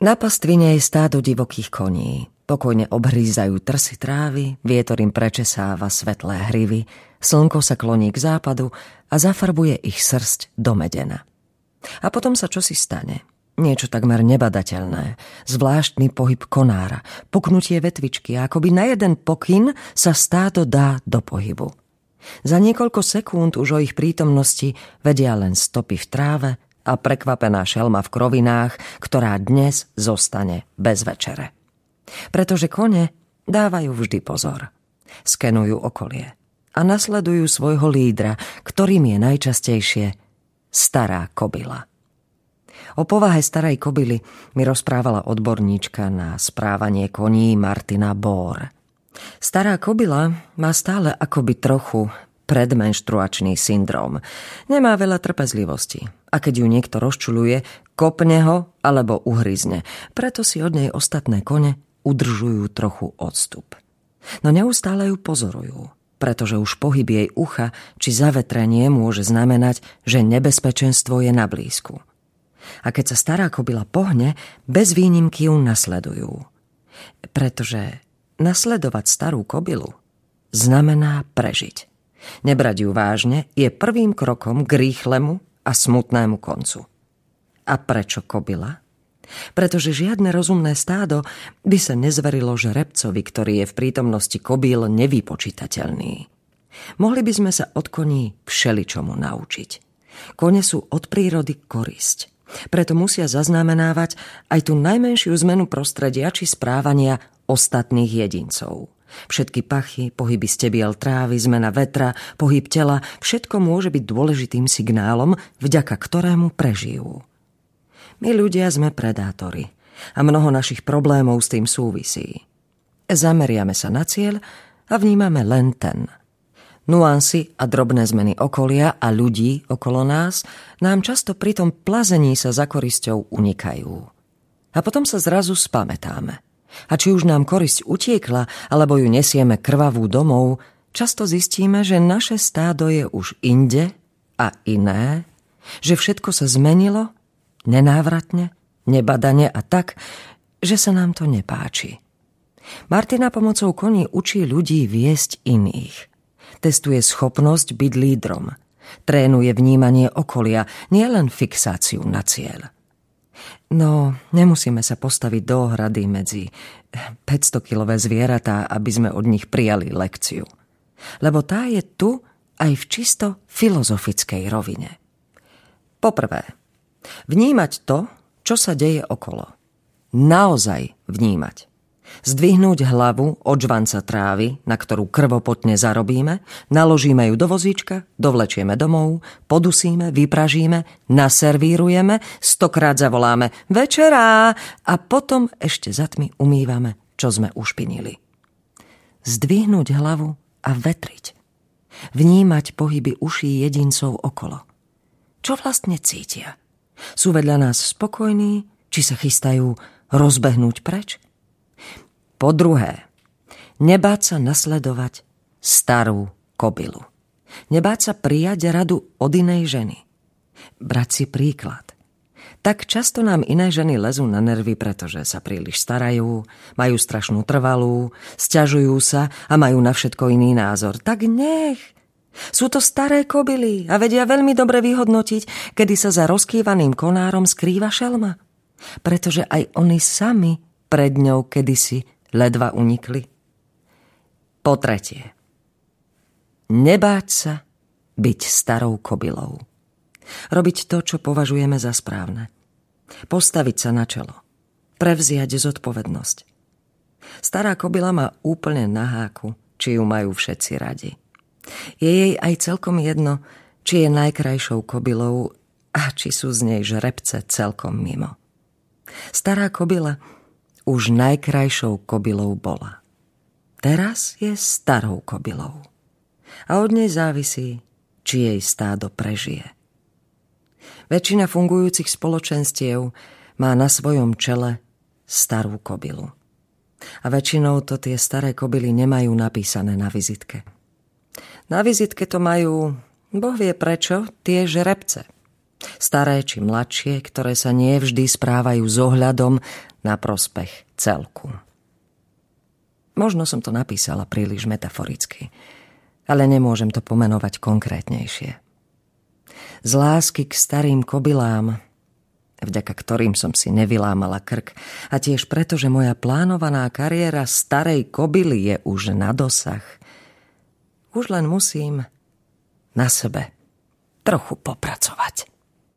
Na pastvine je stádo divokých koní. Pokojne obhrízajú trsy trávy, vietor im prečesáva svetlé hrivy, slnko sa kloní k západu a zafarbuje ich srst do medena. A potom sa čosi stane. Niečo takmer nebadateľné. Zvláštny pohyb konára, poknutie vetvičky a akoby na jeden pokyn sa stádo dá do pohybu. Za niekoľko sekúnd už o ich prítomnosti vedia len stopy v tráve a prekvapená šelma v krovinách, ktorá dnes zostane bez večere. Pretože kone dávajú vždy pozor. Skenujú okolie a nasledujú svojho lídra, ktorým je najčastejšie stará kobila. O povahe starej kobily mi rozprávala odborníčka na správanie koní Martina Bohr. Stará kobila má stále akoby trochu predmenštruačný syndrom. Nemá veľa trpezlivosti a keď ju niekto rozčuluje, kopne ho alebo uhryzne. Preto si od nej ostatné kone udržujú trochu odstup. No neustále ju pozorujú, pretože už pohyb jej ucha či zavetrenie môže znamenať, že nebezpečenstvo je na blízku. A keď sa stará kobila pohne, bez výnimky ju nasledujú. Pretože nasledovať starú kobilu znamená prežiť. Nebrať ju vážne je prvým krokom k rýchlemu a smutnému koncu. A prečo kobila? Pretože žiadne rozumné stádo by sa nezverilo žrebcovi, ktorý je v prítomnosti kobíl nevypočítateľný. Mohli by sme sa od koní všeličomu naučiť. Kone sú od prírody korisť. Preto musia zaznamenávať aj tú najmenšiu zmenu prostredia či správania ostatných jedincov. Všetky pachy, pohyby stebiel trávy, zmena vetra, pohyb tela, všetko môže byť dôležitým signálom, vďaka ktorému prežijú. My ľudia sme predátori a mnoho našich problémov s tým súvisí. Zameriame sa na cieľ a vnímame len ten. Nuansy a drobné zmeny okolia a ľudí okolo nás nám často pri tom plazení sa za korisťou unikajú. A potom sa zrazu spamätáme – a či už nám korisť utiekla, alebo ju nesieme krvavú domov, často zistíme, že naše stádo je už inde a iné, že všetko sa zmenilo, nenávratne, nebadane a tak, že sa nám to nepáči. Martina pomocou koní učí ľudí viesť iných. Testuje schopnosť byť lídrom. Trénuje vnímanie okolia, nielen fixáciu na cieľ. No, nemusíme sa postaviť do ohrady medzi 500-kilové zvieratá, aby sme od nich prijali lekciu. Lebo tá je tu aj v čisto filozofickej rovine. Poprvé, vnímať to, čo sa deje okolo. Naozaj vnímať. Zdvihnúť hlavu od žvanca trávy, na ktorú krvopotne zarobíme, naložíme ju do vozíčka, dovlečieme domov, podusíme, vypražíme, naservírujeme, stokrát zavoláme večerá a potom ešte za tmy umývame, čo sme ušpinili. Zdvihnúť hlavu a vetriť. Vnímať pohyby uší jedincov okolo. Čo vlastne cítia? Sú vedľa nás spokojní, či sa chystajú rozbehnúť preč? Po druhé, nebáť sa nasledovať starú kobilu. Nebáť sa prijať radu od inej ženy. Brať si príklad. Tak často nám iné ženy lezú na nervy, pretože sa príliš starajú, majú strašnú trvalú, sťažujú sa a majú na všetko iný názor. Tak nech! Sú to staré kobily a vedia veľmi dobre vyhodnotiť, kedy sa za rozkývaným konárom skrýva šelma. Pretože aj oni sami pred ňou kedysi ledva unikli. Po tretie. Nebáť sa byť starou kobylou. Robiť to, čo považujeme za správne. Postaviť sa na čelo. Prevziať zodpovednosť. Stará kobila má úplne na háku, či ju majú všetci radi. Je jej aj celkom jedno, či je najkrajšou kobylou a či sú z nej žrebce celkom mimo. Stará kobila už najkrajšou kobylou bola. Teraz je starou kobylou. A od nej závisí, či jej stádo prežije. Väčšina fungujúcich spoločenstiev má na svojom čele starú kobylu. A väčšinou to tie staré kobily nemajú napísané na vizitke. Na vizitke to majú, boh vie prečo, tie žrebce. Staré či mladšie, ktoré sa nevždy správajú s ohľadom na prospech celku. Možno som to napísala príliš metaforicky, ale nemôžem to pomenovať konkrétnejšie. Z lásky k starým kobylám, vďaka ktorým som si nevylámala krk, a tiež preto, že moja plánovaná kariéra starej kobily je už na dosah. Už len musím na sebe trochu popracovať.